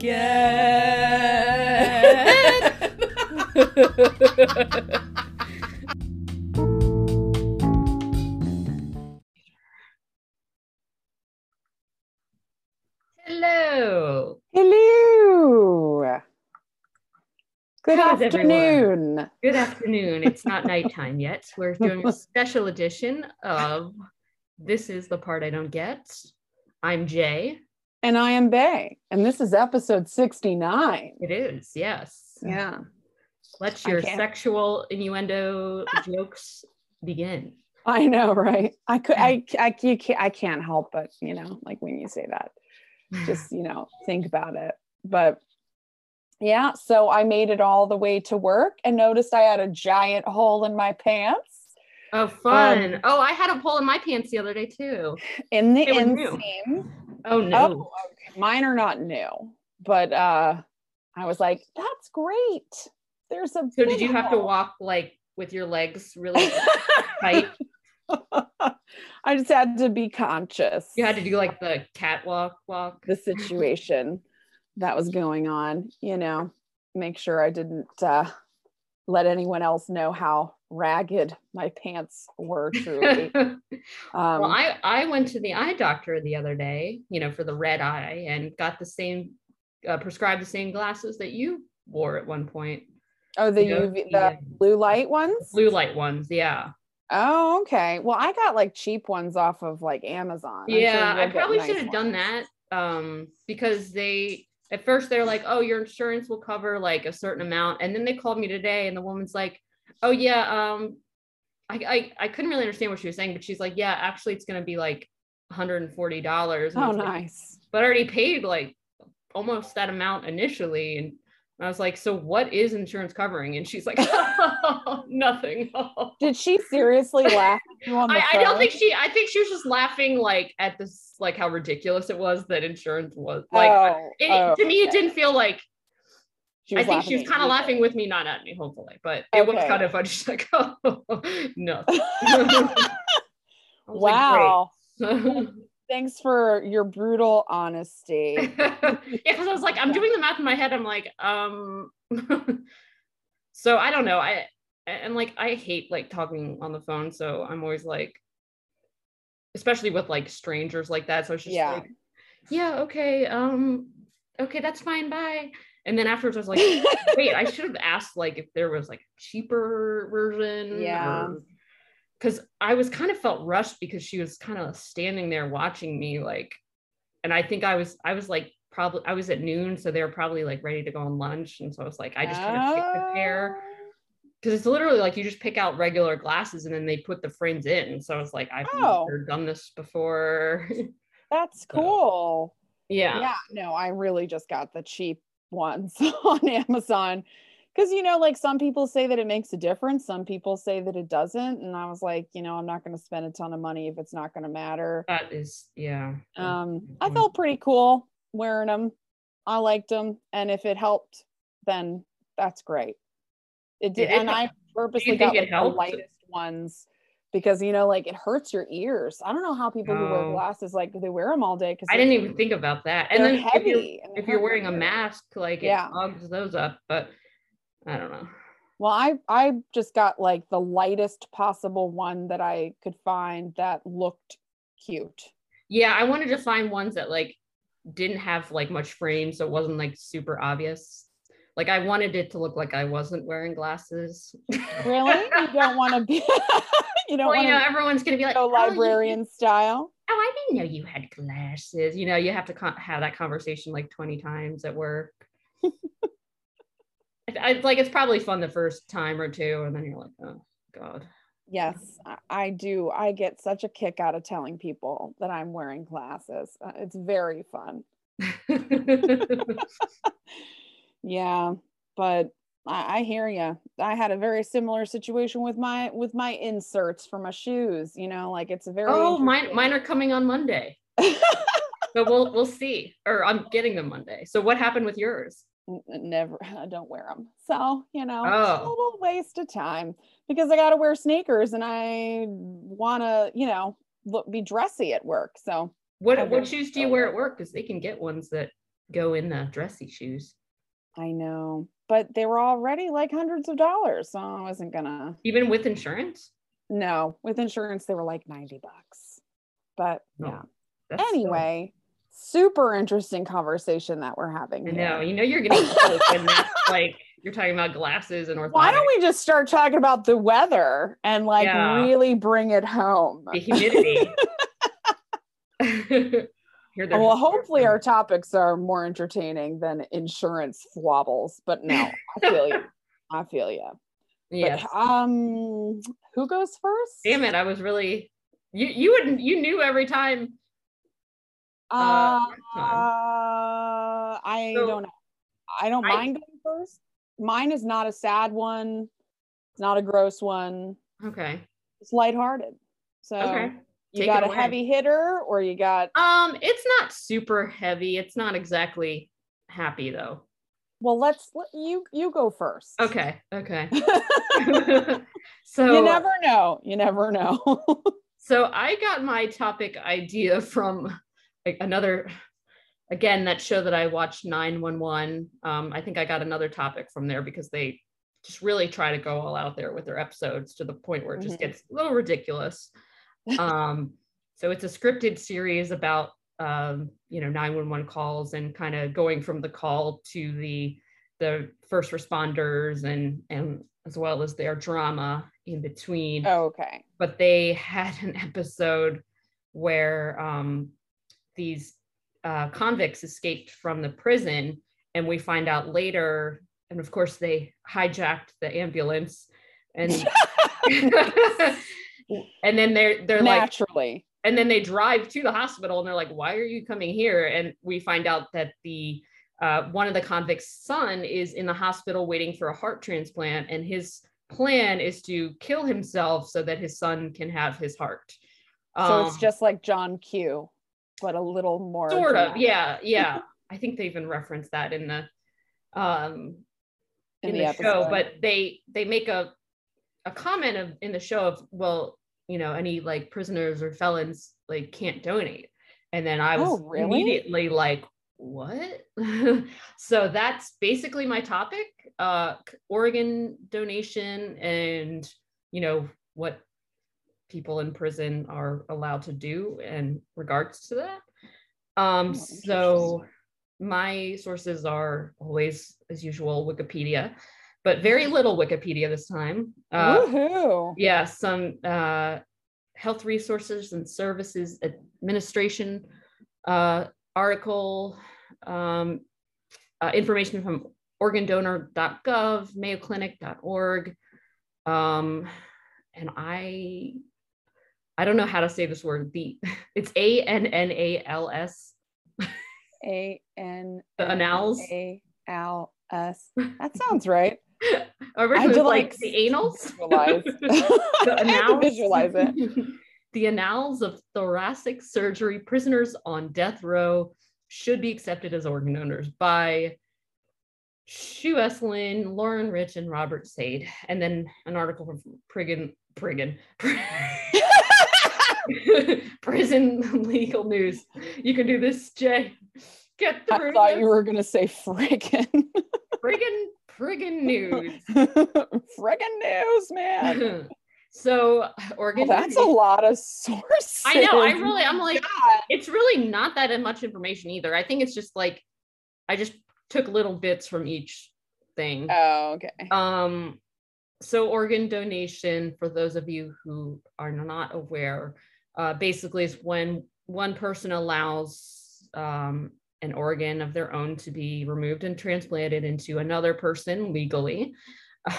get. Hello. Hello. Good How is everyone? afternoon. Good afternoon. It's not nighttime yet. We're doing a special edition of This is the Part I Don't Get. I'm Jay. And I am Bay. And this is episode 69. It is, yes. Yeah. Let I your sexual innuendo jokes begin. I know, right? I could I I you can't I can't help but, you know, like when you say that. Just, you know, think about it. But yeah, so I made it all the way to work and noticed I had a giant hole in my pants. Oh, fun. Um, oh, I had a hole in my pants the other day too. In the They inseam. Oh, no. Oh, okay. Mine are not new, but uh I was like, that's great. There's a So, big did you have to walk like with your legs really tight? I just had to be conscious. You had to do like the catwalk walk. the situation that was going on, you know, make sure I didn't uh let anyone else know how ragged my pants were truly. Um well, I I went to the eye doctor the other day, you know, for the red eye, and got the same uh, prescribed the same glasses that you wore at one point. oh the you know, UV the, uh, blue light ones? Blue light ones, yeah, Oh, okay. Well, I got like cheap ones off of like Amazon. I'm sure yeah. I probably nice should have done that um, because they at first they're like, oh, your insurance will cover like a certain amount, and then they called me today, and the woman's like, oh yeah, um, I I, I couldn't really understand what she was saying, but she's like, yeah, actually, it's gonna be like 140 dollars. Oh, nice. but I already paid like almost that amount initially. And I was like, so what is insurance covering? And she's like, nothing. Did she seriously laugh at you on the I, I don't think she, I think she was just laughing like at this, like how ridiculous it was that insurance was like, oh, it, oh, to me, it didn't feel like, I think she was kind of laughing with me, not at me, hopefully, but it was kind of funny. She's like, oh, no. Was like, wow. Thanks for your brutal honesty. yeah, because I was like, I'm doing the math in my head. I'm like, um, so I don't know. I and like I hate like talking on the phone, so I'm always like, especially with like strangers like that. So it's just Yeah. like, yeah, okay, um, okay, that's fine, bye. And then afterwards, I was like, wait, I should have asked like if there was like a cheaper version. Yeah. Because I was kind of felt rushed because she was kind of standing there watching me, like, and I think I was, I was like, probably, I was at noon, so they were probably like ready to go on lunch, and so I was like, I just kind of picked a pair oh. because it's literally like you just pick out regular glasses and then they put the frames in. So I was like, I've Oh. never done this before. That's cool. yeah. Yeah. no, I really just got the cheap ones on Amazon. Because, you know, like some people say that it makes a difference, some people say that it doesn't. And I was like, you know, I'm not going to spend a ton of money if it's not going to matter. That is, yeah. Um, I felt pretty cool wearing them. I liked them. And if it helped, then that's great. It did. It and? I purposely got like, the lightest ones because, you know, like it hurts your ears. I don't know how people who wear glasses, like they wear them all day. because I didn't even think about that. And then if you're, heavy. and if you're wearing a mask, like Yeah. it fogs those up, but I don't know. Well, I I just got like the lightest possible one that I could find that looked cute. Yeah, I wanted to find ones that like didn't have like much frame, so it wasn't like super obvious. Like I wanted it to look like I wasn't wearing glasses. Really? you don't want to be you don't well, want you know, everyone's gonna be like, go "Oh, librarian style. oh, I didn't know you had glasses. You know, you have to con- have that conversation like 20 times at work. I, it's like it's probably fun the first time or two, and then you're like, oh god. Yes, I, I do. I get such a kick out of telling people that I'm wearing glasses. Uh, It's very fun. Yeah, but I, I hear you. I had a very similar situation with my with my inserts for my shoes. You know, like it's a very oh, mine mine are coming on Monday. but we'll we'll see. Or I'm getting them Monday. So what happened with yours? Never I don't wear them. So, you know, it's a Oh. little waste of time because I got to wear sneakers and I want to, you know, look be dressy at work. So, What what shoes do you wear at work? Because they can get ones that go in the dressy shoes. I know, but they were already like hundreds of dollars, so I wasn't gonna. Even with insurance? No, with insurance they were like ninety bucks. But No, yeah. That's still- Anyway, super interesting conversation that we're having. I here. know. You know you're getting like you're talking about glasses and orthotics. Why don't we just start talking about the weather and like Yeah. really bring it home? the humidity. Well, hopefully our topics are more entertaining than insurance wobbles, but no, I feel you. I feel you. Yes. But, um, who goes first? Damn it! I was really you. You wouldn't. you knew every time. Uh, uh, I So, don't know. I don't I- mind going first. Mine is not a sad one. It's not a gross one. Okay. It's lighthearted. So Okay. You got a heavy hitter or you got Um, it's not super heavy. It's not exactly happy though. well let's let you you go first. Okay. Okay. so you never know. You never know. so I got my topic idea from like another again that show that I watched 911. Um, I think I got another topic from there because they just really try to go all out there with their episodes to the point where it just Mhm. gets a little ridiculous. Um, so it's a scripted series about um, you know 911 calls and kind of going from the call to the the first responders and and as well as their drama in between okay. but they had an episode where um, these uh, convicts escaped from the prison, and we find out later, and of course they hijacked the ambulance, and and then they're they're like, and then they drive to the hospital, and they're like, "Why are you coming here?" And we find out that the uh, one of the convicts' son is in the hospital waiting for a heart transplant, and his plan is to kill himself so that his son can have his heart. so it's Um, just like John Q, but a little more sort of, yeah, yeah. I think they even referenced that in the um in, the, show, but they they make a a comment of in the show of well, you know, any like prisoners or felons like can't donate, and then I was Oh, really? immediately like, what? so that's basically my topic: uh, organ donation, and you know what people in prison are allowed to do in regards to that. Um, Oh, so my sources are always, as usual, Wikipedia, but very little Wikipedia this time. Uh, Woohoo. yeah, some uh, health resources and services administration uh, article, um, uh, information from organdonor.gov, mayoclinic.org. Um, and I, I don't know how to say this word. The it's A N N A L S. A N The annals? A L S. That sounds right. Originally, I it was like like, the annals. Visualize. the annals. visualize it. the annals of thoracic surgery prisoners on death row should be accepted as organ donors by Shu S. Lin, Lauren Rich, and Robert Sade. And then an article from Prigan, Prigan, Prison Legal News. You can do this, Jay. Get through. I thought this. you were gonna say friggin' Friggin' Friggin' News. friggin' news, man. so Well, organ that's a lot of sources. I know. I really, I'm like, God. it's really not that much information either. I think it's just like I just took little bits from each thing. Oh, okay. Um, so organ donation, for those of you who are not aware, uh, basically is when one person allows um, an organ of their own to be removed and transplanted into another person legally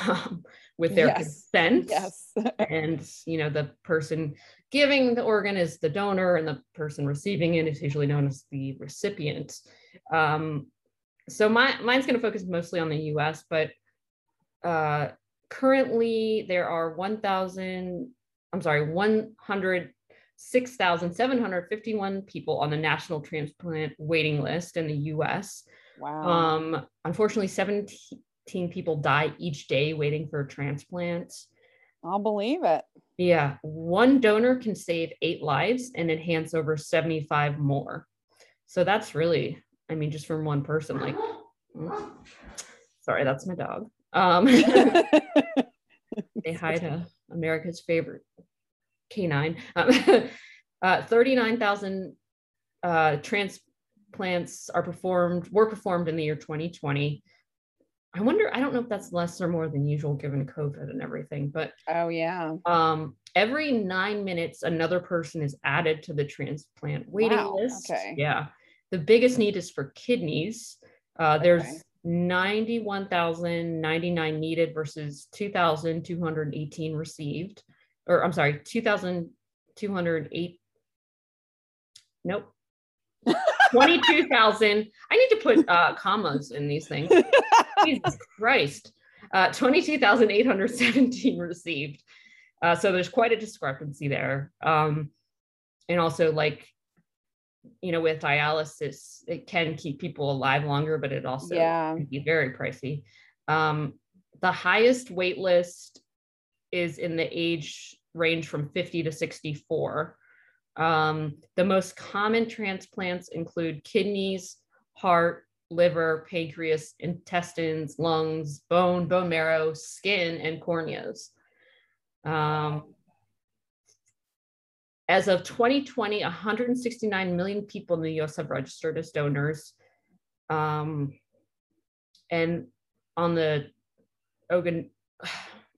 um, with their Yes. consent Yes. and you know the person giving the organ is the donor and the person receiving it is usually known as the recipient um, so my mine's going to focus mostly on the us but uh, currently there are 1000 i'm sorry 106751 people on the national transplant waiting list in the us wow. um, unfortunately 17 people die each day waiting for transplants. I'll believe it. yeah, one donor can save eight lives and enhance over 75 more. So that's really I mean, just from one person, like, sorry, that's my dog. Um, say hi to America's favorite canine. Um, uh, 39,000 uh, transplants are performed, were performed in the year 2020. I wonder, I don't know if that's less or more than usual given COVID and everything, but oh yeah. Um, every nine minutes, another person is added to the transplant waiting wow. list. Okay. Yeah. The biggest need is for kidneys. Uh, there's okay. 91,099 needed versus 2,218 received, or I'm sorry, 2,208. Nope. 22,000. I need to put uh, commas in these things. Jesus Christ. Uh, 22,817 received. Uh, so there's quite a discrepancy there. Um, and also, like, you know, with dialysis, it can keep people alive longer, but it also yeah. can be very pricey. Um, the highest wait list is in the age range from 50 to 64. Um, the most common transplants include kidneys, heart, liver, pancreas, intestines, lungs, bone, bone marrow, skin, and corneas. Um, as of 2020, 169 million people in the US have registered as donors. Um, and on the organ,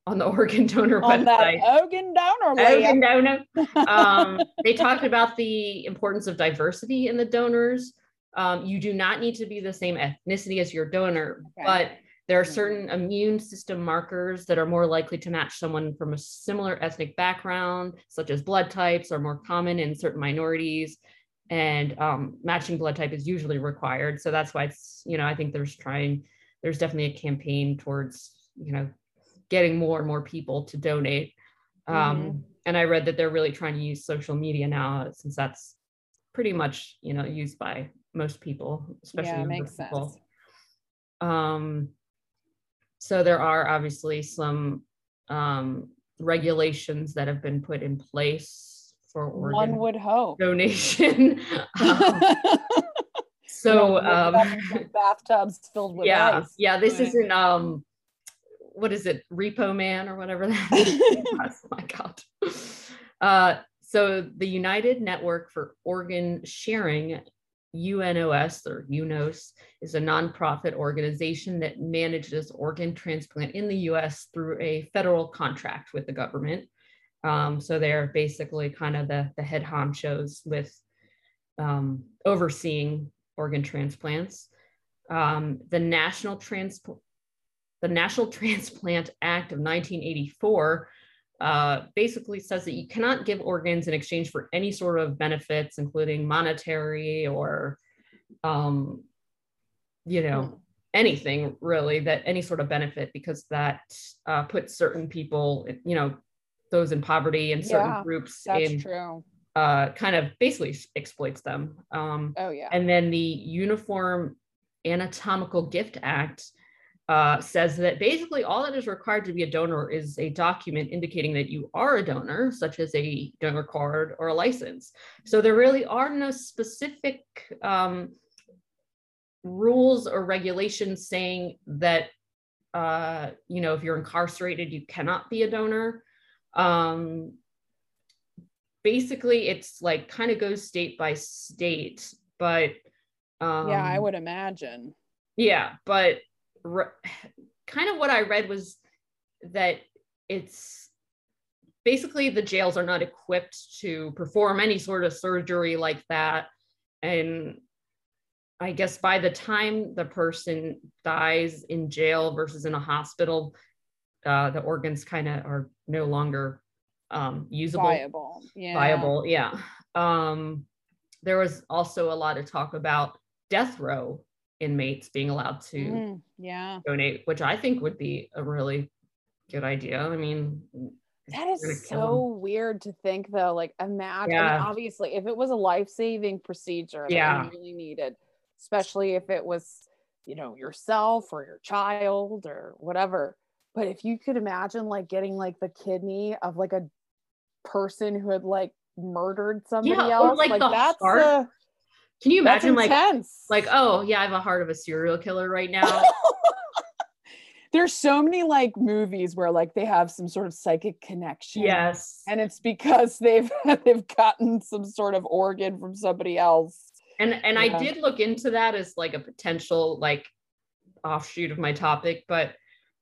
on the organ donor on website, that organ donor, organ donor, um, they talked about the importance of diversity in the donors. Um, you do not need to be the same ethnicity as your donor, okay. but there are certain immune system markers that are more likely to match someone from a similar ethnic background, such as blood types are more common in certain minorities. And um, matching blood type is usually required. So that's why it's, you know, I think there's trying, there's definitely a campaign towards, you know, getting more and more people to donate. Um, mm-hmm. And I read that they're really trying to use social media now, since that's pretty much, you know, used by most people, especially yeah, makes people. Sense. Um, so there are obviously some um, regulations that have been put in place for organ one would hope donation. um, so um, bathtubs filled with yeah, ice. yeah. This isn't um, what is it, Repo Man or whatever that is. oh my god. Uh, so the United Network for Organ Sharing UNOS or UNOS is a nonprofit organization that manages organ transplant in the US through a federal contract with the government. Um, so they're basically kind of the, the head honchos with um, overseeing organ transplants. Um, the National Transplant the National Transplant Act of 1984 uh, basically says that you cannot give organs in exchange for any sort of benefits, including monetary or, um, you know, mm. anything really that any sort of benefit, because that uh, puts certain people, you know, those in poverty and certain yeah, groups in true. Uh, kind of basically exploits them. Um, oh yeah. And then the Uniform Anatomical Gift Act uh, says that basically all that is required to be a donor is a document indicating that you are a donor, such as a donor card or a license. So there really are no specific um, rules or regulations saying that, uh, you know, if you're incarcerated, you cannot be a donor. Um, basically, it's like kind of goes state by state, but um, yeah, I would imagine. Yeah, but re- kind of what I read was that it's basically the jails are not equipped to perform any sort of surgery like that. And I guess by the time the person dies in jail versus in a hospital, uh, the organs kind of are no longer um, usable. Viable. Yeah. Viable. Yeah. Um, there was also a lot of talk about death row inmates being allowed to mm, yeah donate which i think would be a really good idea i mean that is so weird to think though like imagine yeah. I mean, obviously if it was a life-saving procedure that yeah. you really needed especially if it was you know yourself or your child or whatever but if you could imagine like getting like the kidney of like a person who had like murdered somebody yeah, else like, like that's heart. Can you imagine like like oh yeah, I have a heart of a serial killer right now. there's so many like movies where like they have some sort of psychic connection. yes. And it's because they've they've gotten some sort of organ from somebody else. And and Yeah. I did look into that as like a potential like offshoot of my topic, but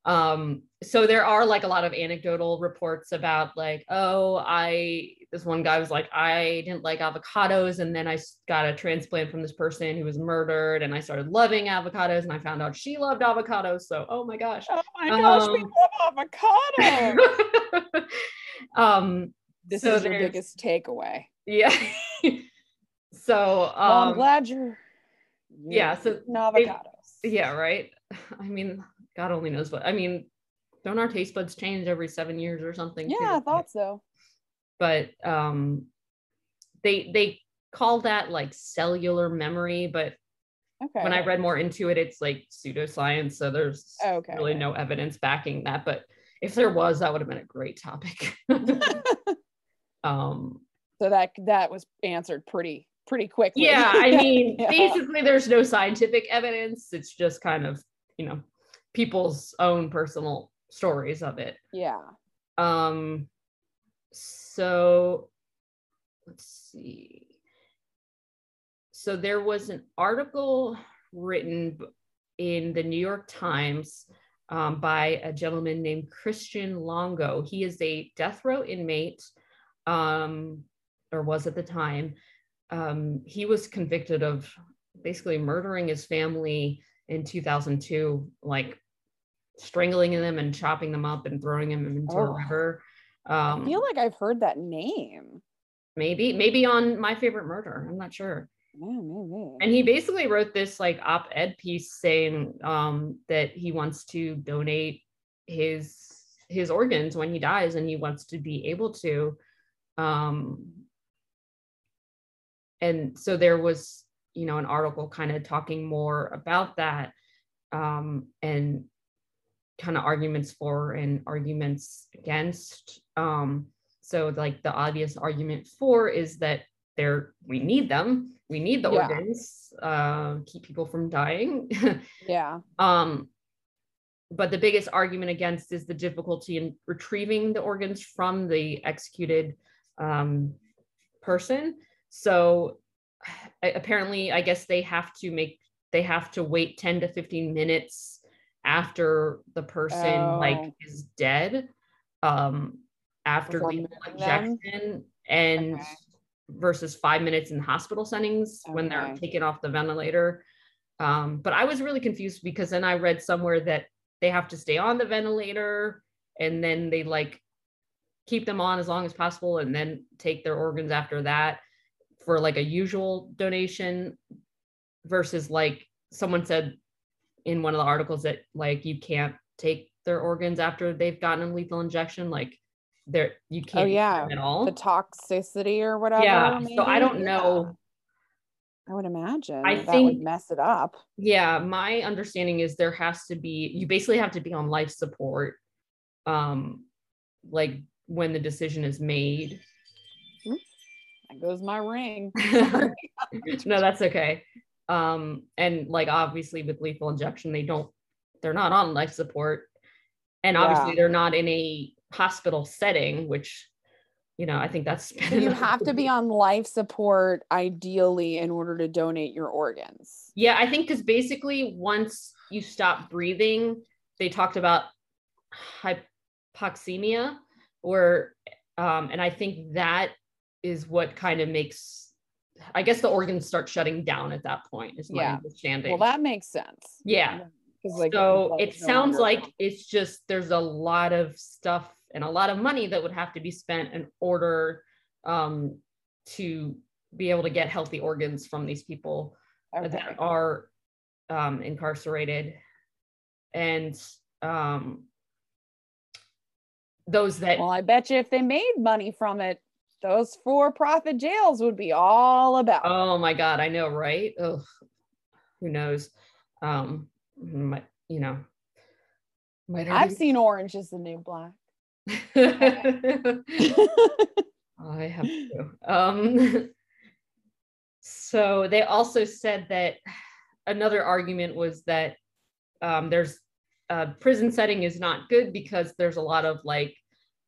um so there are like a lot of anecdotal reports about like oh I this one guy was like I didn't like avocados and then I got a transplant from this person who was murdered and I started loving avocados and I found out she loved avocados so oh my gosh Oh my gosh, we Um, love avocado. um this So is your biggest takeaway. yeah so Well, I'm um glad you're, you're yeah, so eating avocados. Yeah, right. I mean, God only knows what. I mean, don't our taste buds change every seven years or something? too? yeah, I thought so. But um, they they call that like cellular memory, but Okay. when I read more into it, it's like pseudoscience. So there's Okay, really no evidence backing that. But if there was, that would have been a great topic. um, so that that was answered pretty pretty quickly. yeah, I mean, Yeah. basically, there's no scientific evidence. It's just kind of you know people's own personal stories of it. yeah. Um, so let's see. So there was an article written in the New York Times um, by a gentleman named Christian Longo. He is a death row inmate, um, or was at the time. Um, he was convicted of basically murdering his family in 2002, like strangling them and chopping them up and throwing them into a Oh. River. I Um, feel like I've heard that name. maybe, maybe on My Favorite Murder. I'm not sure. Yeah, maybe. And he basically wrote this like op-ed piece saying um, that he wants to donate his his organs when he dies, and he wants to be able to. Um, and so there was, you know, an article kind of talking more about that, um, and kind of arguments for and arguments against. Um, so like the obvious argument for is that they're we need them we need the Yeah. organs uh keep people from dying yeah. um but the biggest argument against is the difficulty in retrieving the organs from the executed um person so apparently i guess they have to make they have to wait 10 to 15 minutes after the person Oh. like is dead um after Before lethal moving them? injection and Okay. versus five minutes in hospital settings when they're taken off the ventilator. Um, but I was really confused because then I read somewhere that they have to stay on the ventilator and then they like keep them on as long as possible and then take their organs after that for like a usual donation versus like someone said in one of the articles that like you can't take their organs after they've gotten a lethal injection like they're you can't Oh, yeah. at all The toxicity or whatever. yeah so i don't Yeah. know I would imagine I that would think- mess it up. yeah my understanding is there has to be you basically have to be on life support um like when the decision is made There goes my ring. no that's okay um and like obviously with lethal injection they don't they're not on life support and obviously Yeah. they're not in a hospital setting which you know i think that's you have to be on life support ideally in order to donate your organs. Yeah, I think because basically once you stop breathing, they talked about hypoxemia, or um, and I think that is what kind of makes, I guess, the organs start shutting down at that point. Is my Yeah. understanding. Well, that makes sense. Yeah. like, so it no sounds like it's just there's a lot of stuff and a lot of money that would have to be spent in order um, to be able to get healthy organs from these people Okay. that are um, incarcerated and um, those that Well, I bet you if they made money from it, those for-profit jails would be all about. oh my god i know right Ugh, who knows um you know might I've already- seen Orange is the New Black. i have to um so they also said that another argument was that um, there's a prison setting is not good because there's a lot of like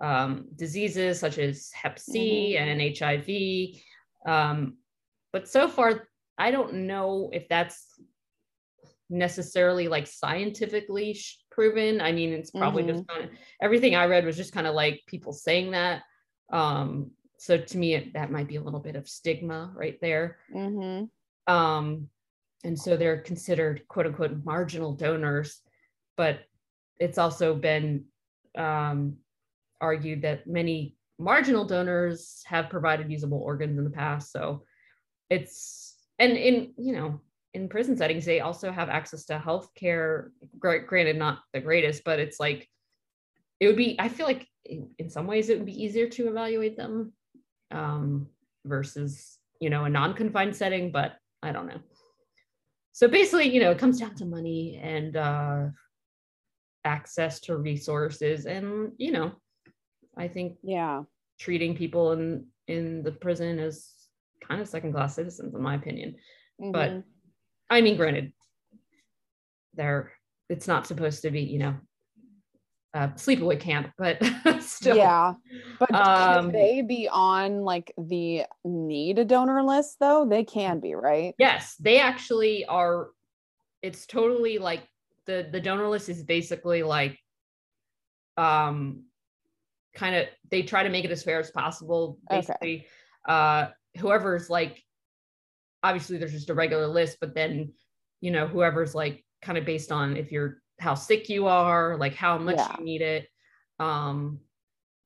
um, diseases such as Hep C mm-hmm. and HIV. Um, but so far, I don't know if that's necessarily like scientifically proven. I mean, it's probably mm-hmm. just kind of everything I read was just kind of like people saying that. Um, so to me, it, that might be a little bit of stigma right there. Mm-hmm. Um, and so they're considered quote unquote marginal donors, but it's also been um, argued that many marginal donors have provided usable organs in the past. So it's and in you know in prison settings they also have access to health care granted not the greatest but it's like it would be i feel like in, in some ways it would be easier to evaluate them um, versus you know a non-confined setting but i don't know so basically you know it comes down to money and uh, access to resources and you know i think yeah treating people in in the prison as kind of second class citizens in my opinion mm-hmm. but I mean, granted, they're it's not supposed to be, you know, uh, sleepaway camp, but still. Yeah. But um, can they be on like the need a donor list though? They can be, right? Yes, they actually are. It's totally like the the donor list is basically like, um, kind of they try to make it as fair as possible. Basically, okay. uh, whoever's like obviously there's just a regular list, but then, you know, whoever's like kind of based on if you're how sick you are, like how much yeah. you need it. Um,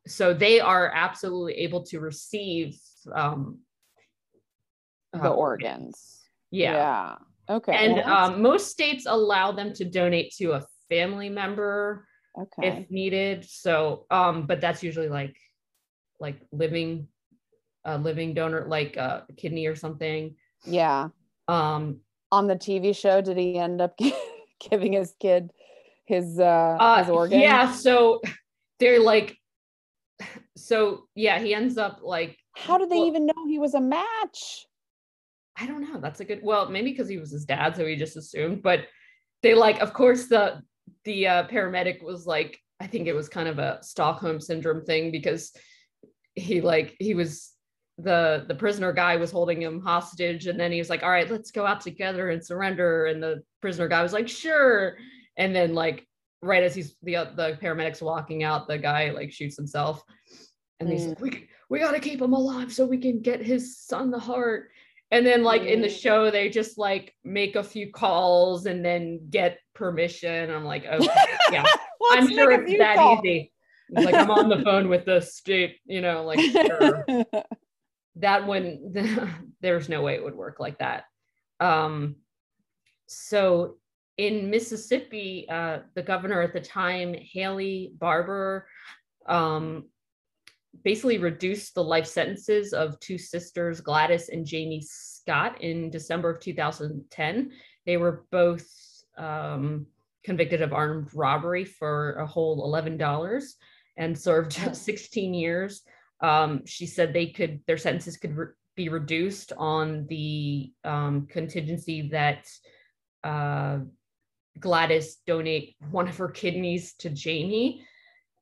so they are absolutely able to receive um, the uh, organs. Yeah. Yeah. Okay. And um, most states allow them to donate to a family member okay. if needed. So, um, but that's usually like like living, a living donor, like a kidney or something. Yeah. Um, on the TV show, did he end up giving his kid his uh, uh his organ? Yeah. So they're like, so yeah, he ends up like. How did they well, even know he was a match? I don't know. That's a good. Well, maybe because he was his dad, so he just assumed. But they like, of course, the the uh, paramedic was like, I think it was kind of a Stockholm syndrome thing because he like he was the the prisoner guy was holding him hostage and then he was like all right let's go out together and surrender and the prisoner guy was like sure and then like right as he's the the paramedics walking out the guy like shoots himself and mm. he's like we, we got to keep him alive so we can get his son the heart and then like mm. in the show they just like make a few calls and then get permission. I'm like okay yeah i'm sure it's that call. easy. Like i'm on the phone with the state you know like sure. That wouldn't there's no way it would work like that. Um, so in mississippi uh, the governor at the time haley Barbour, um, basically reduced the life sentences of two sisters gladys and jamie scott in december of 2010 they were both um, convicted of armed robbery for a whole $11 and served 16 years um, she said they could their sentences could re- be reduced on the um, contingency that uh, Gladys donate one of her kidneys to Jamie.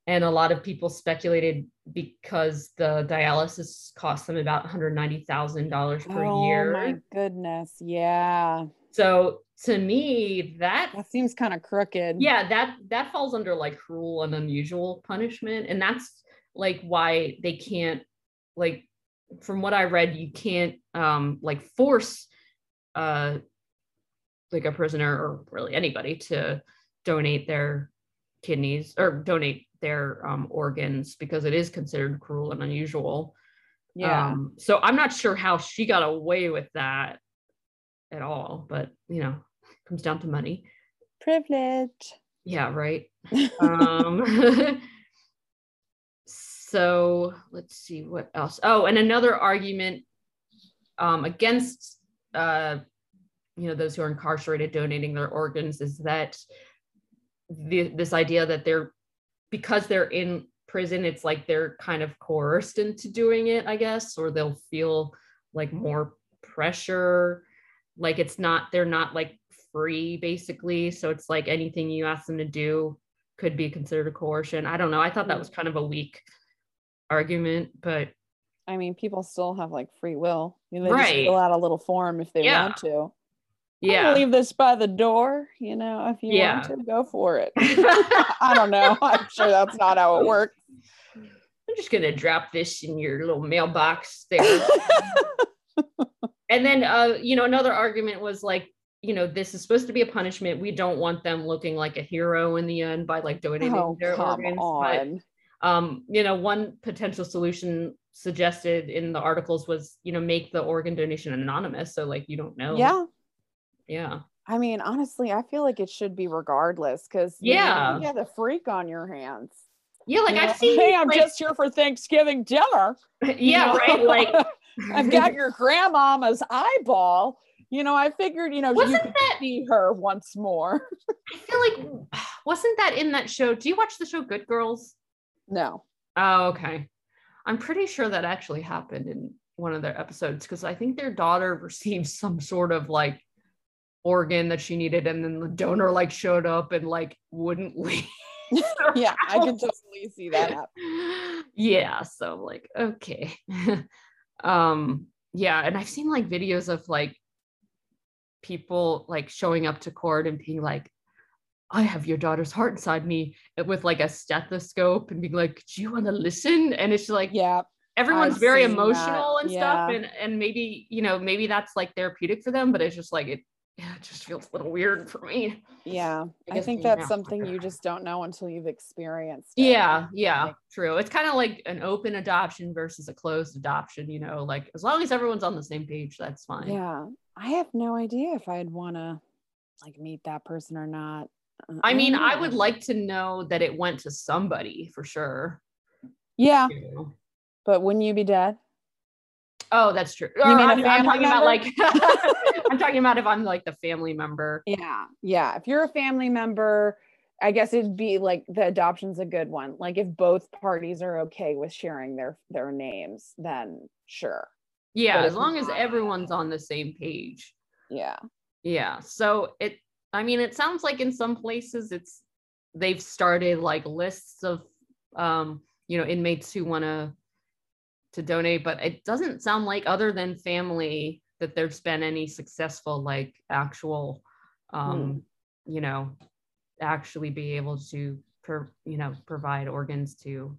And a lot of people speculated because the dialysis cost them about $190,000 per oh, year. Oh my goodness. Yeah. So to me, that that seems kind of crooked. Yeah, that that falls under like cruel and unusual punishment. And that's like why they can't like from what I read, you can't um like force uh like a prisoner or really anybody to donate their kidneys or donate their um, organs because it is considered cruel and unusual. Yeah. Um, so I'm not sure how she got away with that at all, but you know, comes down to money. Privilege. Yeah, right. um, so let's see what else. Oh, and another argument um, against uh, you know those who are incarcerated donating their organs is that the, this idea that they're because they're in prison, it's like they're kind of coerced into doing it, I guess, or they'll feel like mm-hmm. more pressure. Like it's not, they're not like free basically. So it's like anything you ask them to do could be considered a coercion. I don't know. I thought that was kind of a weak argument, but I mean, people still have like free will. You know, they Right. fill out a little form if they Yeah. want to. Yeah. leave this by the door. You know, if you Yeah. want to, go for it. I don't know. I'm sure that's not how it works. I'm just gonna drop this in your little mailbox there. and then uh, you know, another argument was like, you know, this is supposed to be a punishment. We don't want them looking like a hero in the end by like donating oh, their come organs. But um, you know, one potential solution suggested in the articles was, you know, make the organ donation anonymous. So like you don't know. Yeah. Yeah. I mean, honestly, I feel like it should be regardless because Yeah. you got the freak on your hands. Yeah, like You know, I've seen Hey, I'm like- just here for Thanksgiving dinner. yeah, you know? right. Like I've got your grandmama's eyeball. You know, I figured, you know, you wasn't could that see her once more. I feel like wasn't that in that show? Do you watch the show Good Girls? No. Oh, okay. I'm pretty sure that actually happened in one of their episodes because I think their daughter received some sort of like organ that she needed, and then the donor like showed up and like wouldn't leave. Yeah, I can totally see that happen. yeah, so like okay. um yeah, and I've seen like videos of like people like showing up to court and being like I have your daughter's heart inside me with like a stethoscope and being like, do you want to listen? And it's like Yeah. everyone's I've very seen that, emotional and stuff. And and maybe, you know, maybe that's like therapeutic for them, but it's just like it, yeah, it just feels a little weird for me. Yeah. I, guess think that's something you just don't know until you've experienced it. Yeah, yeah, Like- true. It's kind of like an open adoption versus a closed adoption, you know, like as long as everyone's on the same page, that's fine. Yeah. I have no idea if I'd want to like meet that person or not. Uh, I mean, I would like to know that it went to somebody for sure. Yeah. But wouldn't you be dead? Oh, that's true. You mean a I'm, I'm talking about like I'm talking about if I'm like the family member. Yeah. Yeah. If you're a family member, I guess it'd be like the adoption's a good one. Like if both parties are okay with sharing their their names, then sure. Yeah, But as long as everyone's on the same page. Yeah. Yeah. So it I mean it sounds like in some places it's they've started like lists of um you know inmates who want to to donate but it doesn't sound like other than family that there's been any successful like actual um you know actually be able to per, you know provide organs to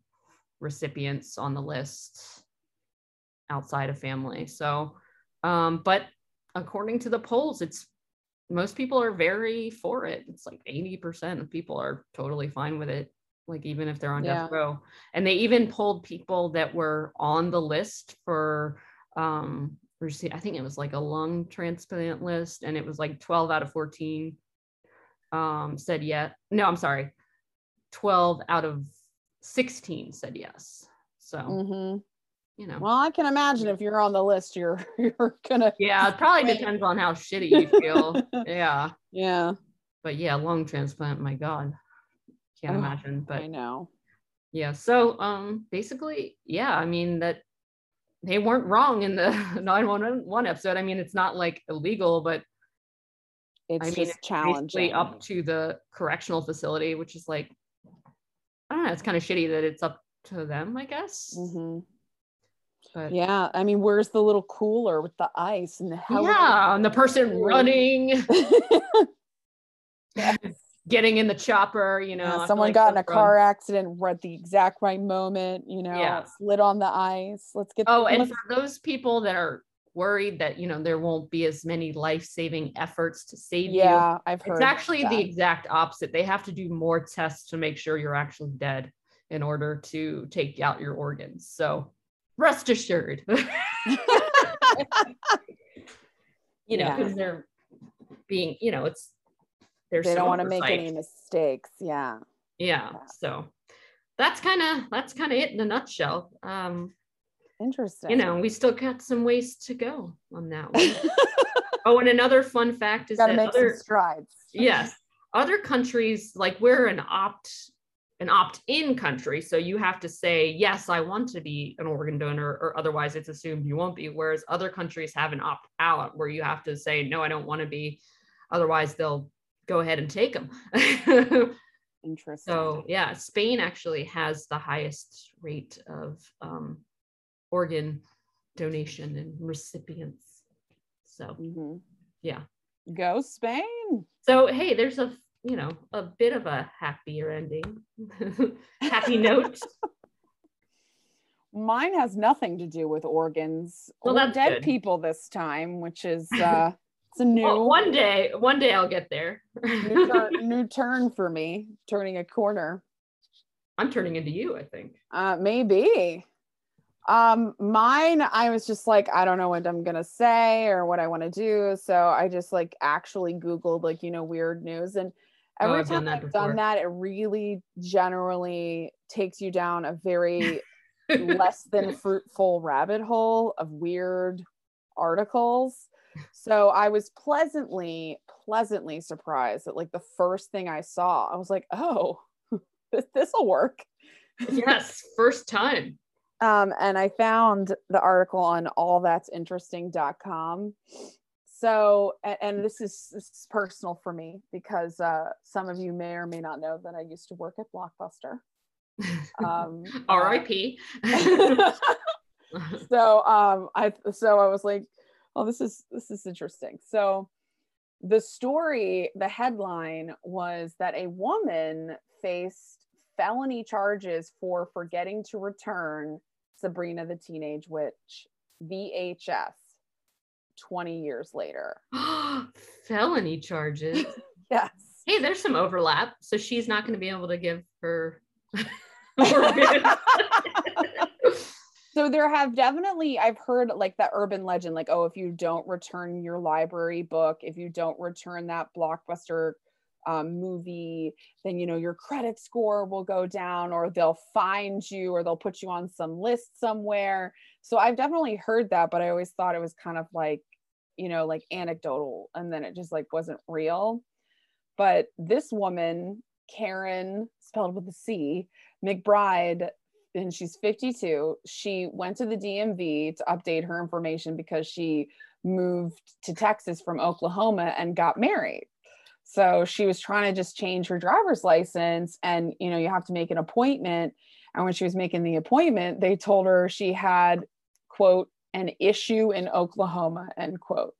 recipients on the list outside of family. So um but according to the polls it's most people are very for it. It's like 80% of people are totally fine with it like even if they're on Yeah. death row. And they even pulled people that were on the list for um receive i think it was like a lung transplant list and it was like 12 out of 14 um said yes no i'm sorry 12 out of 16 said yes. So hmm you know. Well, I can imagine if you're on the list, you're you're gonna yeah it probably Wait. depends on how shitty you feel. Yeah. Yeah. but yeah lung transplant my god can't Ugh, imagine but I know. yeah so um basically yeah i mean that they weren't wrong in the 911 episode i mean it's not like illegal but It's i mean just it's challenging. basically up to the correctional facility which is like i don't know it's kind of shitty that it's up to them i guess Mhm. but Yeah. I mean, where's the little cooler with the ice and the hell? yeah and the person running Yes. Getting in the chopper you know Yeah, someone like got in a car accident at the exact right moment, you know, Yeah. slid on the ice. Let's get Oh, and for those people that are worried that you know there won't be as many life-saving efforts to save you, yeah, I've heard it's actually that. the exact opposite. They have to do more tests to make sure you're actually dead in order to take out your organs. So rest assured. you know, Yeah. because they're being, you know, it's there's they don't want to make any mistakes. Yeah. Yeah. Yeah. So that's kind of that's kind of it in a nutshell. Um, Interesting. you know, we still got some ways to go on that one. oh, and another fun fact is Got to that other strides. yes, other countries like we're an opt an opt-in country so you have to say yes i want to be an organ donor or otherwise it's assumed you won't be whereas other countries have an opt-out where you have to say no i don't want to be otherwise they'll go ahead and take them Interesting. so yeah spain actually has the highest rate of um, organ donation and recipients so Mhm. yeah Go Spain. so hey there's a you know a bit of a happier ending happy note Mine has nothing to do with organs Well, or dead good. people this time, which is uh it's a new Well, one day one day i'll get there new, turn, new turn for me, turning a corner. i'm turning into you i think Uh maybe. Um mine I was just like I don't know what I'm to say or what I want to do, so I just like actually googled like you know weird news and Oh, every I've done time that I've before. done that it really generally takes you down a very less than fruitful rabbit hole of weird articles. So I was pleasantly, pleasantly surprised that like the first thing I saw, I was like, oh, this will work. yes first time Um, and I found the article on allthat'sinteresting.com. So, and, and this is this is personal for me because uh, some of you may or may not know that I used to work at Blockbuster. Um, uh, rip so um i so i was like oh this is this is interesting. So the story the headline was that a woman faced felony charges for forgetting to return sabrina the teenage witch vhs 20 years later. Felony charges? Yes. Hey there's some overlap so she's not going to be able to give her. So there have definitely I've heard like that urban legend like oh if you don't return your library book if you don't return that blockbuster um, movie then you know your credit score will go down or they'll find you or they'll put you on some list somewhere. So I've definitely heard that but I always thought it was kind of like you know like anecdotal and then it just like wasn't real. But this woman Karen spelled with a C McBride and she's 52. She went to the DMV to update her information because she moved to Texas from Oklahoma and got married. So she was trying to just change her driver's license and you know you have to make an appointment and when she was making the appointment they told her she had quote an issue in Oklahoma end quote.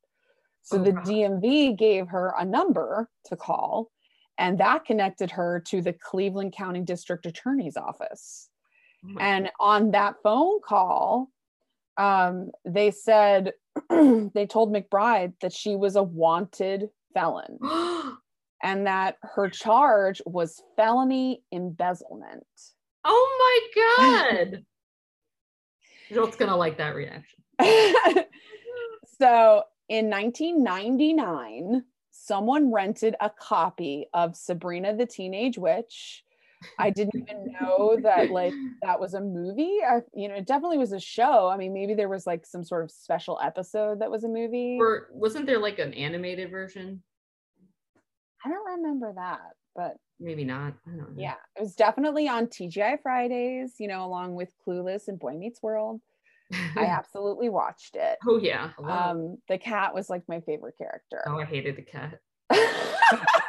So Oh, the. DMV gave her a number to call and that connected her to the Cleveland County District Attorney's office. And on that phone call, um, they said they told McBride that she was a wanted felon and that her charge was felony embezzlement. oh my god Jill's gonna like that reaction so in 1999, someone rented a copy of Sabrina the Teenage Witch. I didn't even know that like that was a movie. I, you know, it definitely was a show. I mean, maybe there was like some sort of special episode that was a movie. or wasn't there like an animated version I don't remember that, but maybe not i don't know yeah, it was definitely on TGI Fridays, you know, along with Clueless and Boy Meets World. I absolutely watched it. oh yeah I love it. Um, the cat was like my favorite character. oh i hated the cat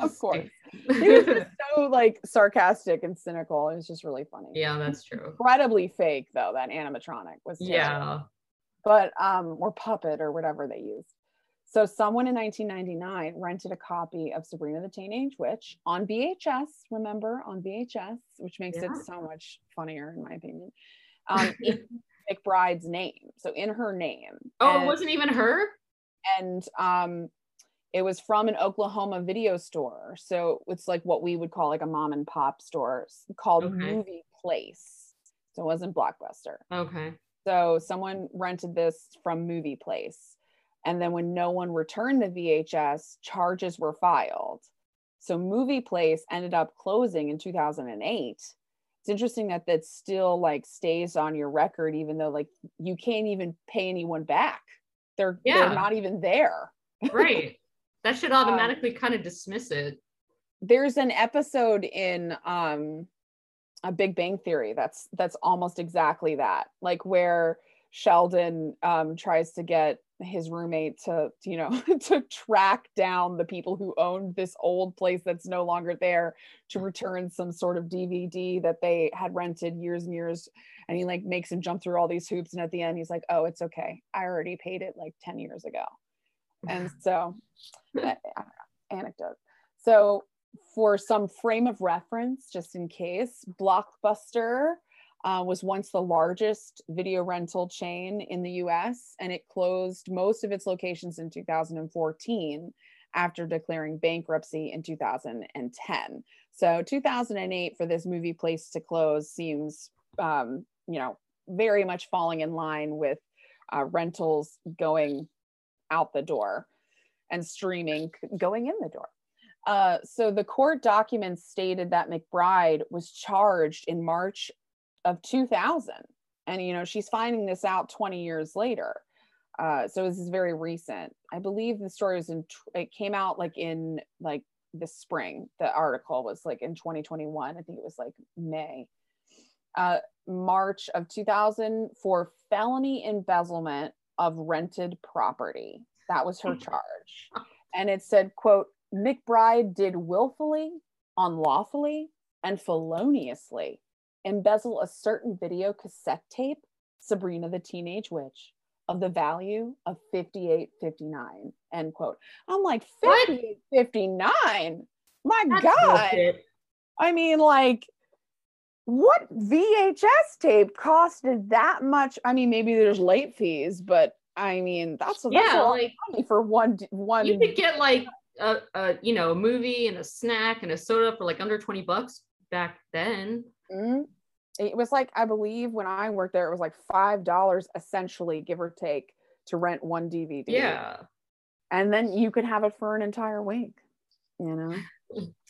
Of course. he was just so like sarcastic and cynical. It was just really funny. yeah that's true Incredibly fake though, that animatronic was terrible. yeah But um or puppet or whatever they used. So someone in 1999 rented a copy of Sabrina the Teenage Witch on VHS, remember on VHS, which makes Yeah. it so much funnier in my opinion. Um McBride's name. So in her name. oh And- it wasn't even her and um it was from an Oklahoma video store. So it's like what we would call like a mom and pop store called Okay. Movie Place. So it wasn't Blockbuster. okay So someone rented this from Movie Place. And then when no one returned the VHS, charges were filed. So Movie Place ended up closing in 2008. It's interesting that that still like stays on your record, even though like you can't even pay anyone back. They're Yeah. they're not even there. right that should Um, automatically kind of dismiss it there's an episode in um a Big Bang Theory that's that's almost exactly that. Like where Sheldon um tries to get his roommate to you know to track down the people who owned this old place that's no longer there to return some sort of dvd that they had rented years and years and he like makes him jump through all these hoops and at the end he's like oh it's okay i already paid it like 10 years ago and so anecdote so for some frame of reference just in case blockbuster uh, was once the largest video rental chain in the US, and it closed most of its locations in 2014 after declaring bankruptcy in 2010. So 2008 for this movie place to close seems, um, you know, very much falling in line with uh, rentals going out the door and streaming going in the door. Uh, so the court documents stated that McBride was charged in March of 2000 and you know she's finding this out 20 years later. Uh, so this is very recent. I believe the story was in it came out like in like the spring. The article was like in 2021 i think it was like may. Uh, march of 2000 for felony embezzlement of rented property that was her hmm. charge and it said quote mcbride did willfully unlawfully and feloniously embezzle a certain video cassette tape, Sabrina the Teenage Witch, of the value of 58.59. End quote. I'm like, 58.59? My That's God. Bullshit. I mean, like, what VHS tape costed that much? I mean, maybe there's late fees, but I mean, that's, that's yeah, a lot like, of money for one one. You could get like a, a you know a movie and a snack and a soda for like under 20 bucks back then. Mm-hmm. It was like, I believe when I worked there, it was like $5 essentially, give or take, to rent one DVD. Yeah. And then you could have it for an entire week, you know?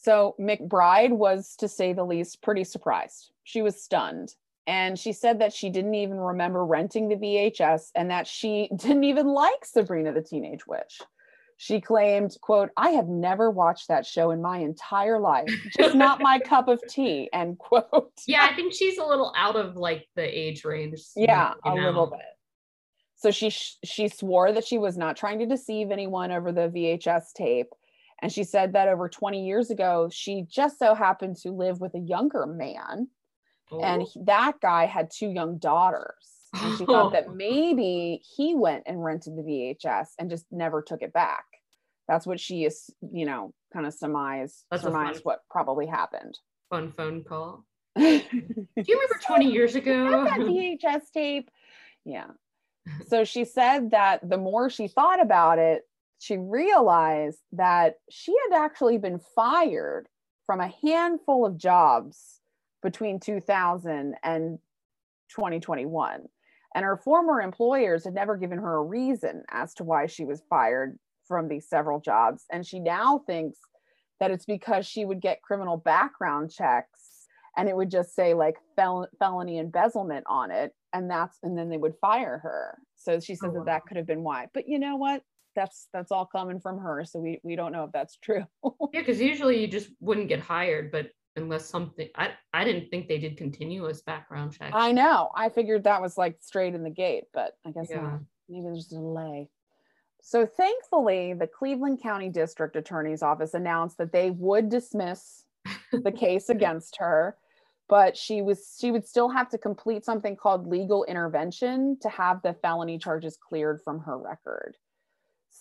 so McBride was, to say the least, pretty surprised. She was stunned. And she said that she didn't even remember renting the VHS and that she didn't even like Sabrina the Teenage Witch. She claimed, quote, I have never watched that show in my entire life. Just not my cup of tea, end quote. Yeah, I think she's a little out of like the age range. Yeah, a know. little bit. So she she swore that she was not trying to deceive anyone over the VHS tape. And she said that over 20 years ago, she just so happened to live with a younger man. Oh. And that guy had two young daughters. And she thought that maybe he went and rented the VHS and just never took it back. That's what she is, you know, kind of surmise That's surmise what probably happened. Fun phone call. Do you remember 20 years ago? that VHS tape. Yeah. So she said that the more she thought about it, she realized that she had actually been fired from a handful of jobs between 2000 and 2021. And her former employers had never given her a reason as to why she was fired from these several jobs. And she now thinks that it's because she would get criminal background checks and it would just say like fel- felony embezzlement on it. And that's, and then they would fire her. So she says oh, wow. that that could have been why. But you know what? That's that's all coming from her, so we we don't know if that's true. yeah, because usually you just wouldn't get hired, but unless something I, I didn't think they did continuous background checks. I know. I figured that was like straight in the gate, but I guess yeah. not. Maybe there's a delay. So thankfully, the Cleveland County District Attorney's Office announced that they would dismiss the case against her, but she was she would still have to complete something called legal intervention to have the felony charges cleared from her record.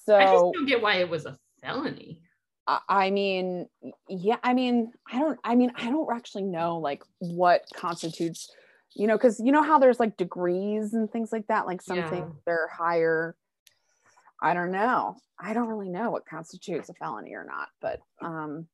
So I just don't get why it was a felony. I mean, yeah, I mean, I don't, I mean, I don't actually know like what constitutes, you know, because you know how there's like degrees and things like that, like something yeah. they're higher. I don't know. I don't really know what constitutes a felony or not, but um,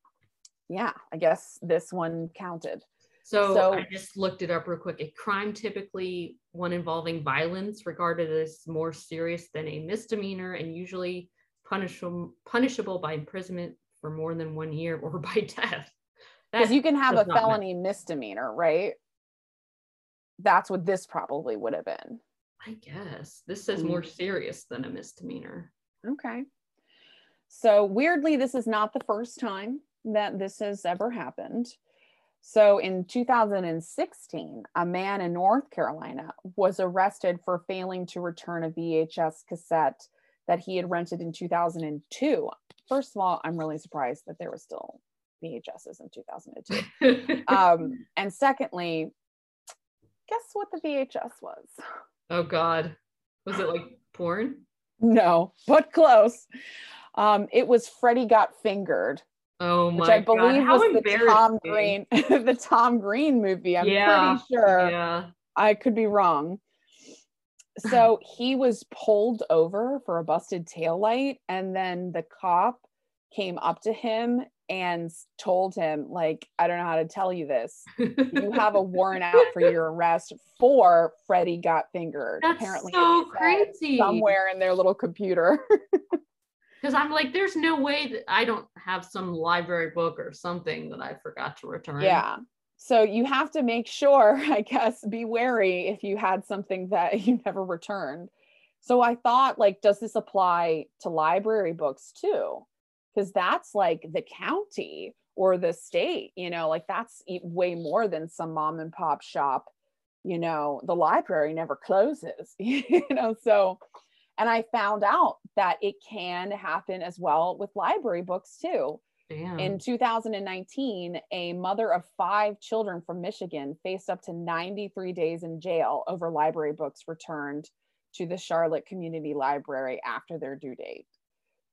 yeah, I guess this one counted. So, so I just looked it up real quick. A crime typically one involving violence regarded as more serious than a misdemeanor and usually punishable punishable by imprisonment for more than one year or by death. Because you can have a felony matter. misdemeanor, right? That's what this probably would have been. I guess this is more mm. serious than a misdemeanor. Okay. So weirdly, this is not the first time that this has ever happened. So in 2016, a man in North Carolina was arrested for failing to return a VHS cassette that he had rented in 2002. First of all, I'm really surprised that there were still VHSs in 2002. um, and secondly, guess what the VHS was? Oh God. Was it like porn? No, but close. Um, it was Freddie Got Fingered. Oh my which I believe God. was the Tom Green, the Tom Green movie. I'm yeah. pretty sure. Yeah. I could be wrong. So he was pulled over for a busted tail light, and then the cop came up to him and told him, like, I don't know how to tell you this. You have a warrant out for your arrest for Freddie got fingered. That's Apparently so crazy. Somewhere in their little computer. Because I'm like, there's no way that I don't have some library book or something that I forgot to return. Yeah. So you have to make sure, I guess, be wary if you had something that you never returned. So I thought, like, does this apply to library books too? because that's like the county or the state you know like that's way more than some mom and pop shop you know the library never closes you know so and i found out that it can happen as well with library books too. Damn. in 2019 a mother of five children from michigan faced up to 93 days in jail over library books returned to the charlotte community library after their due date.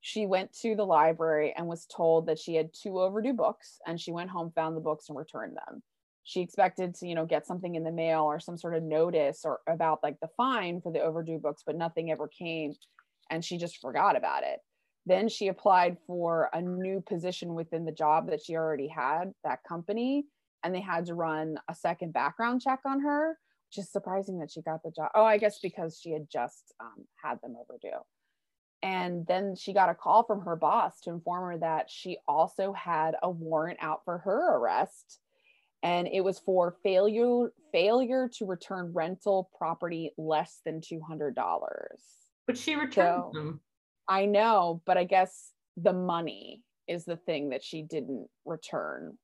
She went to the library and was told that she had two overdue books and she went home found the books and returned them she expected to you know get something in the mail or some sort of notice or about like the fine for the overdue books but nothing ever came and she just forgot about it then she applied for a new position within the job that she already had that company and they had to run a second background check on her which is surprising that she got the job oh i guess because she had just um, had them overdue and then she got a call from her boss to inform her that she also had a warrant out for her arrest. And it was for failure failure to return rental property less than two hundred dollars. But she returned so, them. I know, but I guess the money is the thing that she didn't return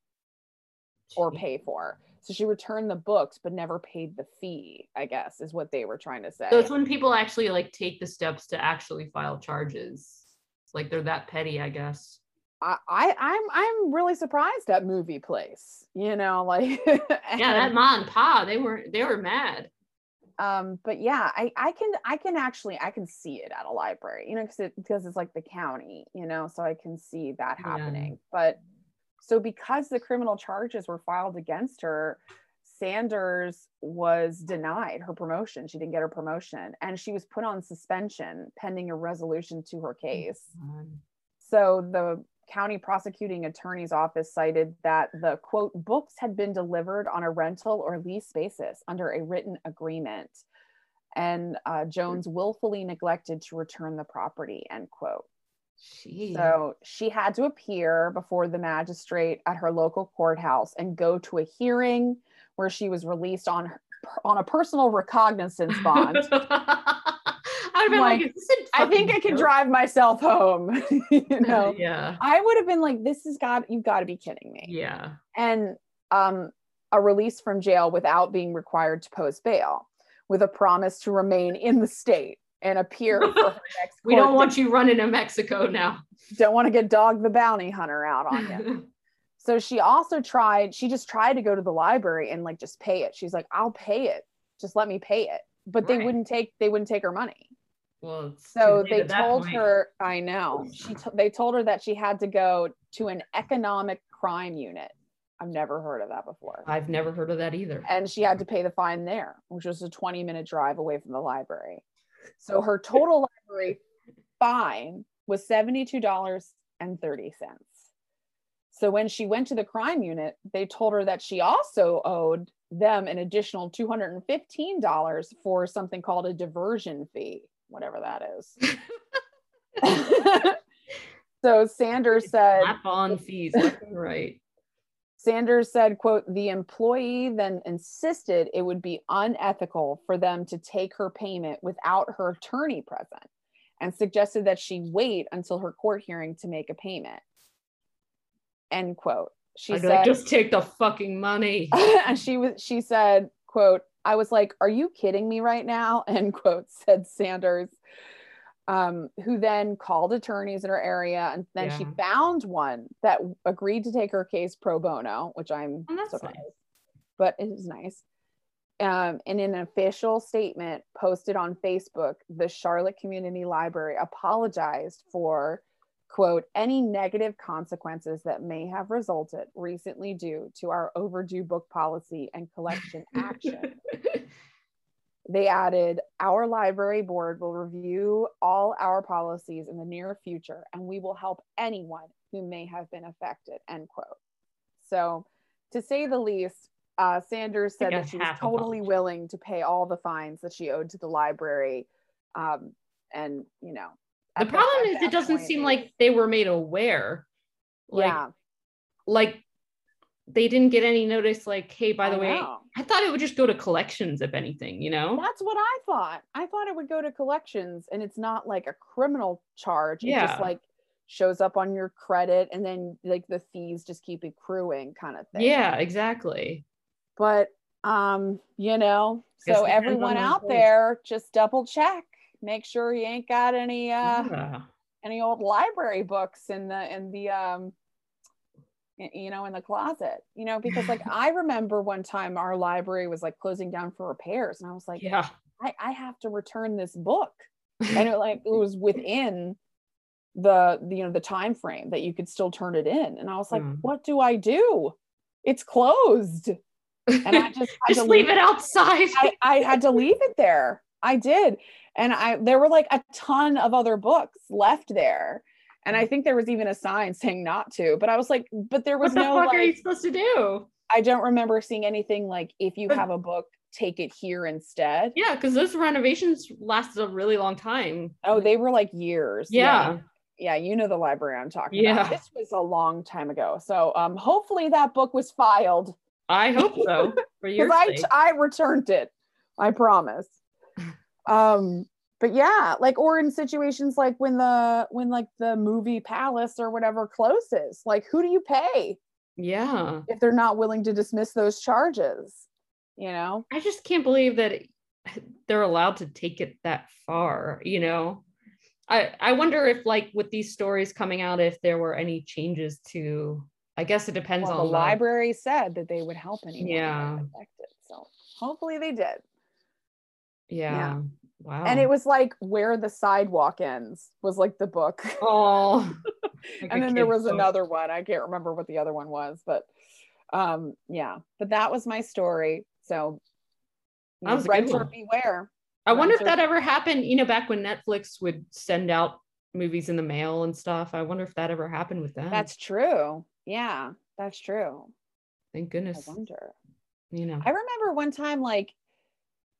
or pay for. So she returned the books, but never paid the fee, I guess, is what they were trying to say. So it's when people actually like take the steps to actually file charges. It's like they're that petty, I guess. I, I I'm I'm really surprised at movie place. You know, like and, Yeah, that mom and pa, they were they were mad. Um, but yeah, I I can I can actually I can see it at a library, you know, because it because it's like the county, you know, so I can see that happening. Yeah. But so, because the criminal charges were filed against her, Sanders was denied her promotion. She didn't get her promotion and she was put on suspension pending a resolution to her case. So, the county prosecuting attorney's office cited that the quote books had been delivered on a rental or lease basis under a written agreement and uh, jones willfully neglected to return the property end quote Jeez. So she had to appear before the magistrate at her local courthouse and go to a hearing where she was released on on a personal recognizance bond. I'd been like, like I think I can drive myself home. you know, yeah. I would have been like, this has got you've got to be kidding me. Yeah. And um, a release from jail without being required to post bail, with a promise to remain in the state and appear for her next. we don't want you running to Mexico now. Don't want to get Dog the Bounty Hunter out on you. so she also tried. She just tried to go to the library and like just pay it. She's like, "I'll pay it. Just let me pay it." But right. they wouldn't take. They wouldn't take her money. Well, so they told her. I know. She. T- they told her that she had to go to an economic crime unit. I've never heard of that before. I've never heard of that either. And she had to pay the fine there, which was a 20 minute drive away from the library. So her total library fine was $72.30. So when she went to the crime unit, they told her that she also owed them an additional $215 for something called a diversion fee, whatever that is. so Sanders said, on fees, right. Sanders said, quote, the employee then insisted it would be unethical for them to take her payment without her attorney present and suggested that she wait until her court hearing to make a payment. end quote. She I'd said, like, just take the fucking money. and she was she said, quote, I was like, are you kidding me right now? End quote, said Sanders. Um, who then called attorneys in her area and then she found one that agreed to take her case pro bono, which I'm Oh, surprised, nice. but it is nice. Um, in an official statement posted on Facebook, the Charlotte Community Library apologized for, quote, any negative consequences that may have resulted recently due to our overdue book policy and collection action. They added, Our library board will review all our policies in the near future and we will help anyone who may have been affected, end quote. So, to say the least, uh, Sanders said that she was totally willing to pay all the fines that she owed to the library. Um, and, you know, the problem is it doesn't seem like they were made aware. Like, yeah, like they didn't get any notice, like, hey, by the I way, know. I thought it would just go to collections, if anything, you know? That's what I thought. I thought it would go to collections and it's not like a criminal charge. It just like shows up on your credit and then like the fees just keep accruing kind of thing. Yeah, exactly. But um, you know, so everyone out there just double check. Make sure you ain't got any uh yeah. any old library books in the in the um you know in the closet you know because like i remember one time our library was like closing down for repairs and i was like yeah. I, I have to return this book and it like it was within the, the you know the time frame that you could still turn it in and i was like Hmm. what do i do it's closed and i just just leave it outside. I, I had to leave it there i did and i there were like a ton of other books left there and i think there was even a sign saying not to but i was like but there was what the no fuck are you supposed to do? i don't remember seeing anything like if you But- have a book take it here instead Yeah, because those renovations lasted a really long time. oh they were like years Yeah. yeah, you know the library I'm talking Yeah. about. This was a long time ago. So um hopefully that book was filed I hope so. For your I sake. I returned it. I promise. Um but yeah, like or in situations like when the when like the movie palace or whatever closes, like who do you pay yeah. if they're not willing to dismiss those charges? You know? I just can't believe that they're allowed to take it that far, you know. I I wonder if like with these stories coming out if there were any changes to I guess it depends Well, on the library said that they would help anyone Yeah. affected. So hopefully they did. Yeah. Wow. And it was like where the sidewalk ends was like the book. oh like and then there was book. another one. I can't remember what the other one was, but um yeah. But that was my story. So you That know, was renter beware. I wonder if that ever happened, you know, back when Netflix would send out movies in the mail and stuff. I wonder if that ever happened with them. That's true. Yeah, that's true. thank goodness. I wonder. You know. I remember one time like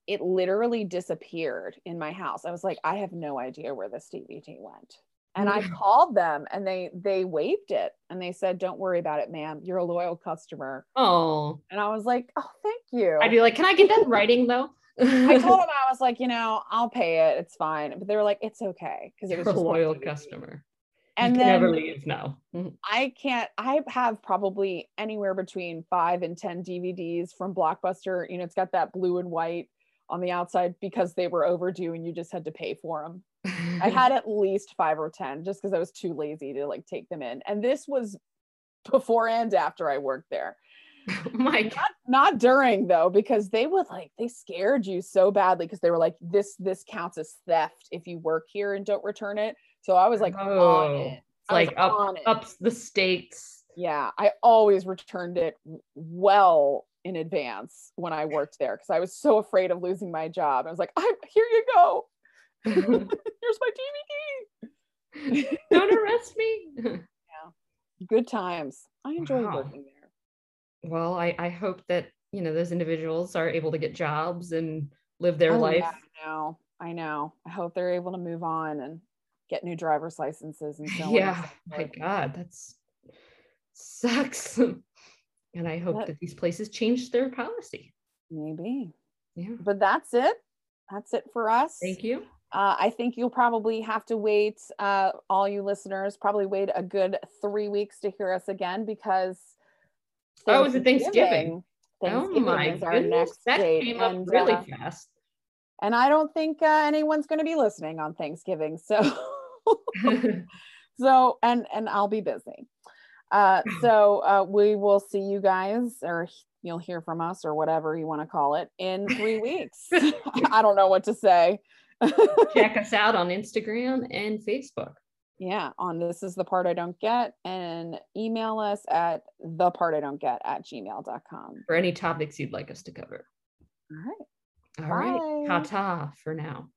it literally disappeared in my house. I was like, I have no idea where this DVD went. And I called them and they they waived it and they said, Don't worry about it, ma'am. You're a loyal customer. Oh, And I was like, Oh, thank you. I'd be like, can I get that writing though? I told them I was like, you know, I'll pay it. It's fine. But they were like, it's okay because it was a loyal customer. And you then never leave now. Mhm. I can't. I have probably anywhere between five and ten DVDs from Blockbuster. You know, it's got that blue and white on the outside because they were overdue and you just had to pay for them. I had at least five or ten just because I was too lazy to like take them in. And this was before and after I worked there. Oh my God. not not during though because they would like they scared you so badly because they were like this this counts as theft if you work here and don't return it so i was like on Oh, it It's I was like up on it. up the stakes. yeah i always returned it well in advance when i worked there because i was so afraid of losing my job i was like i'm here you go here's my dvd Don't arrest me. yeah. good times i enjoy Wow. working there well, I, I hope that you know those individuals are able to get jobs and live their Oh, life. yeah, i know i know i hope they're able to move on and get new driver's licenses and so on Yeah, so my. God, that's sucks. and I hope But- that these places change their policy. maybe Yeah. but that's it that's it for us Thank you. Uh, I think you'll probably have to wait, uh, all you listeners, probably wait a good three weeks to hear us again because. Oh, it Thanksgiving? Thanksgiving oh my is our goodness, next that date. came up and, really uh, fast. and I don't think uh, anyone's going to be listening on Thanksgiving. So, so and and I'll be busy. Uh, so uh, we will see you guys, or you'll hear from us, or whatever you want to call it, in three weeks. I don't know what to say. Check us out on Instagram and Facebook. yeah, on this is the part I don't get, and email us at the part I don't get at gmail.com. for any topics you'd like us to cover. All right. All right. Bye. Ta ta for now.